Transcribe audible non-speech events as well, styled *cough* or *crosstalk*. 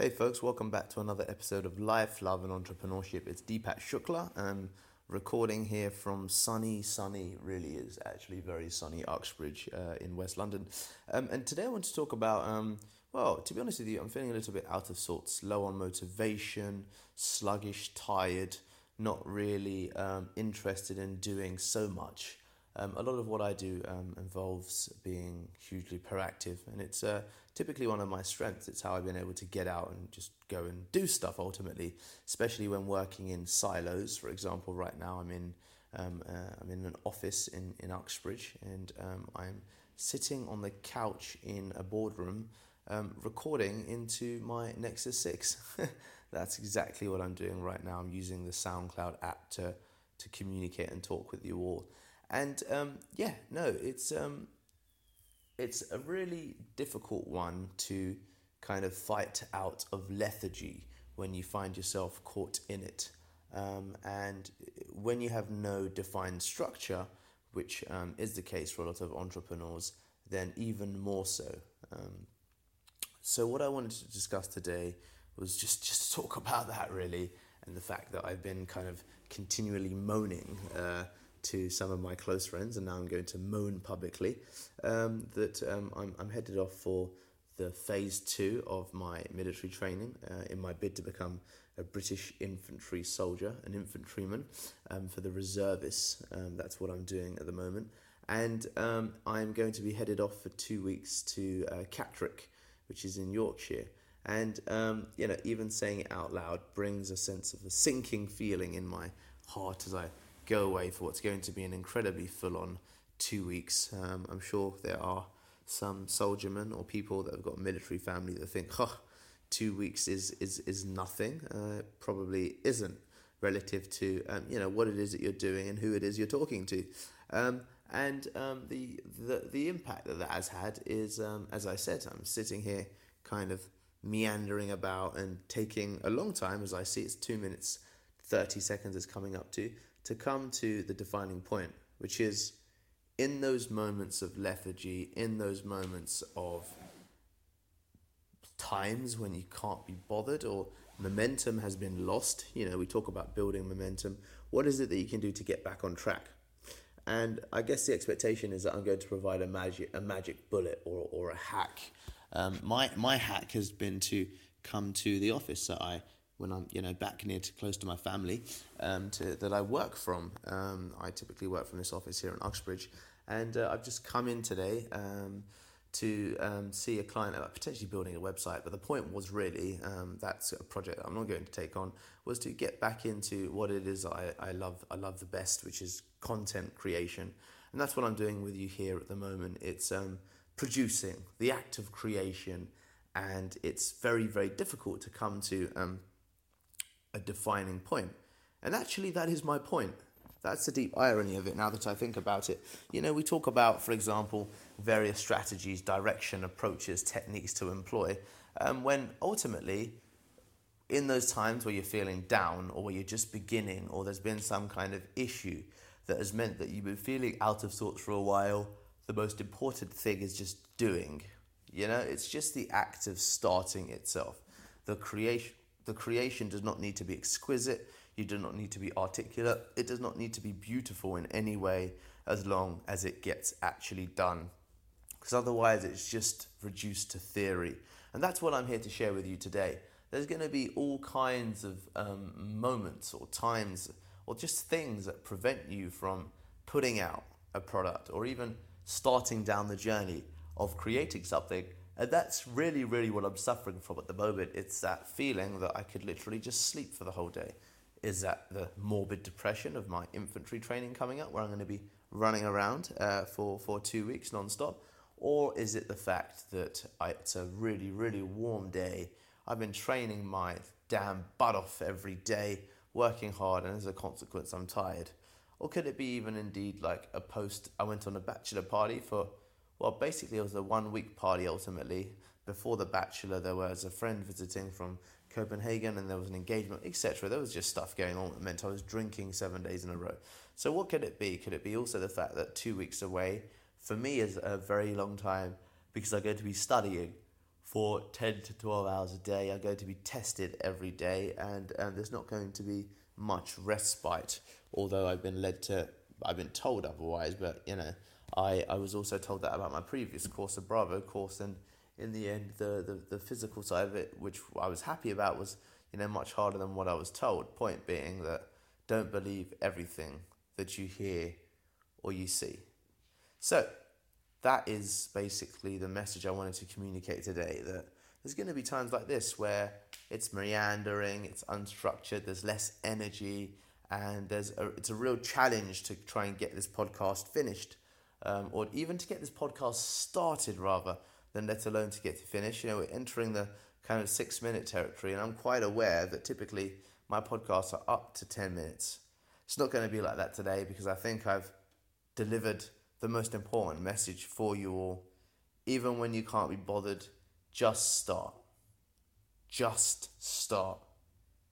Hey folks, welcome back to another episode of Life, Love and Entrepreneurship. It's Deepak Shukla and recording here from sunny, sunny, really is actually very sunny Uxbridge uh, in West London. Um, and today I want to talk about, um, well, to be honest with you, I'm feeling a little bit out of sorts, low on motivation, sluggish, tired, not really um, interested in doing so much. Um, a lot of what I do um, involves being hugely proactive, and it's uh, typically one of my strengths. It's how I've been able to get out and just go and do stuff ultimately, especially when working in silos. For example, right now I'm in um, uh, I'm in an office in in Uxbridge, and um, I'm sitting on the couch in a boardroom. Um, recording into my Nexus 6. *laughs* That's exactly what I'm doing right now. I'm using the SoundCloud app to, to communicate and talk with you all. And um, yeah, no, it's um, it's a really difficult one to kind of fight out of lethargy when you find yourself caught in it. Um, and when you have no defined structure, which um, is the case for a lot of entrepreneurs, then even more so. Um, so, what I wanted to discuss today was just just talk *laughs* about that really, and the fact that I've been kind of continually moaning. Uh, to some of my close friends, and now I'm going to moan publicly um, that um, I'm, I'm headed off for the phase two of my military training uh, in my bid to become a British infantry soldier, an infantryman um, for the reservists. Um, that's what I'm doing at the moment. And um, I'm going to be headed off for two weeks to uh, Catterick, which is in Yorkshire. And, um, you know, even saying it out loud brings a sense of a sinking feeling in my heart as I go away for what's going to be an incredibly full on two weeks. Um, I'm sure there are some soldiermen or people that have got military family that think, huh, two weeks is, is, is nothing. Uh, probably isn't relative to um, you know what it is that you're doing and who it is you're talking to. Um, and um, the, the the impact that that has had is, um, as I said, I'm sitting here kind of meandering about and taking a long time as I see it's two minutes, 30 seconds is coming up to to come to the defining point, which is in those moments of lethargy, in those moments of times when you can't be bothered or momentum has been lost. You know, we talk about building momentum. What is it that you can do to get back on track? And I guess the expectation is that I'm going to provide a magic a magic bullet or, or a hack. Um, my my hack has been to come to the office that I when I'm you know back near to close to my family um, to, that I work from. Um, I typically work from this office here in Uxbridge, and uh, I've just come in today um, to um, see a client about potentially building a website. But the point was really um, that's a project that I'm not going to take on was to get back into what it is I, I love I love the best, which is content creation, and that's what I'm doing with you here at the moment. It's um, producing the act of creation. And it's very, very difficult to come to a defining point. And actually, that is my point. That's the deep irony of it now that I think about it. You know, we talk about, for example, various strategies, direction, approaches, techniques to employ, um, when ultimately, in those times where you're feeling down or where you're just beginning or there's been some kind of issue that has meant that you've been feeling out of sorts for a while, the most important thing is just doing. You know, it's just the act of starting itself. The creation the creation does not need to be exquisite, you do not need to be articulate, it does not need to be beautiful in any way as long as it gets actually done. Because otherwise, it's just reduced to theory. And that's what I'm here to share with you today. There's going to be all kinds of um, moments or times or just things that prevent you from putting out a product or even starting down the journey of creating something and that's really, really what I'm suffering from at the moment. It's that feeling that I could literally just sleep for the whole day. Is that the morbid depression of my infantry training coming up, where I'm going to be running around uh, for, for two weeks non-stop? Or is it the fact that I, it's a really, really warm day? I've been training my damn butt off every day, working hard, and as a consequence, I'm tired. Or could it be even indeed like a post? I went on a bachelor party for well, basically, it was a one week party ultimately. Before the Bachelor, there was a friend visiting from Copenhagen and there was an engagement, etc. There was just stuff going on that meant I was drinking seven days in a row. So, what could it be? Could it be also the fact that two weeks away for me is a very long time because I'm going to be studying for 10 to 12 hours a day. I'm going to be tested every day, and, and there's not going to be much respite, although I've been led to, I've been told otherwise, but you know, I, I was also told that about my previous course, the Bravo course, and in the end, the, the, the physical side of it, which I was happy about, was you know much harder than what I was told. Point being that don't believe everything that you hear or you see. So that is basically the message I wanted to communicate today. That there's going to be times like this where it's meandering, it's unstructured, there's less energy, and there's a, it's a real challenge to try and get this podcast finished, um, or even to get this podcast started rather than let alone to get to finish. You know, we're entering the kind of six minute territory, and I'm quite aware that typically my podcasts are up to 10 minutes. It's not going to be like that today because I think I've delivered the most important message for you all. Even when you can't be bothered, just start. Just start.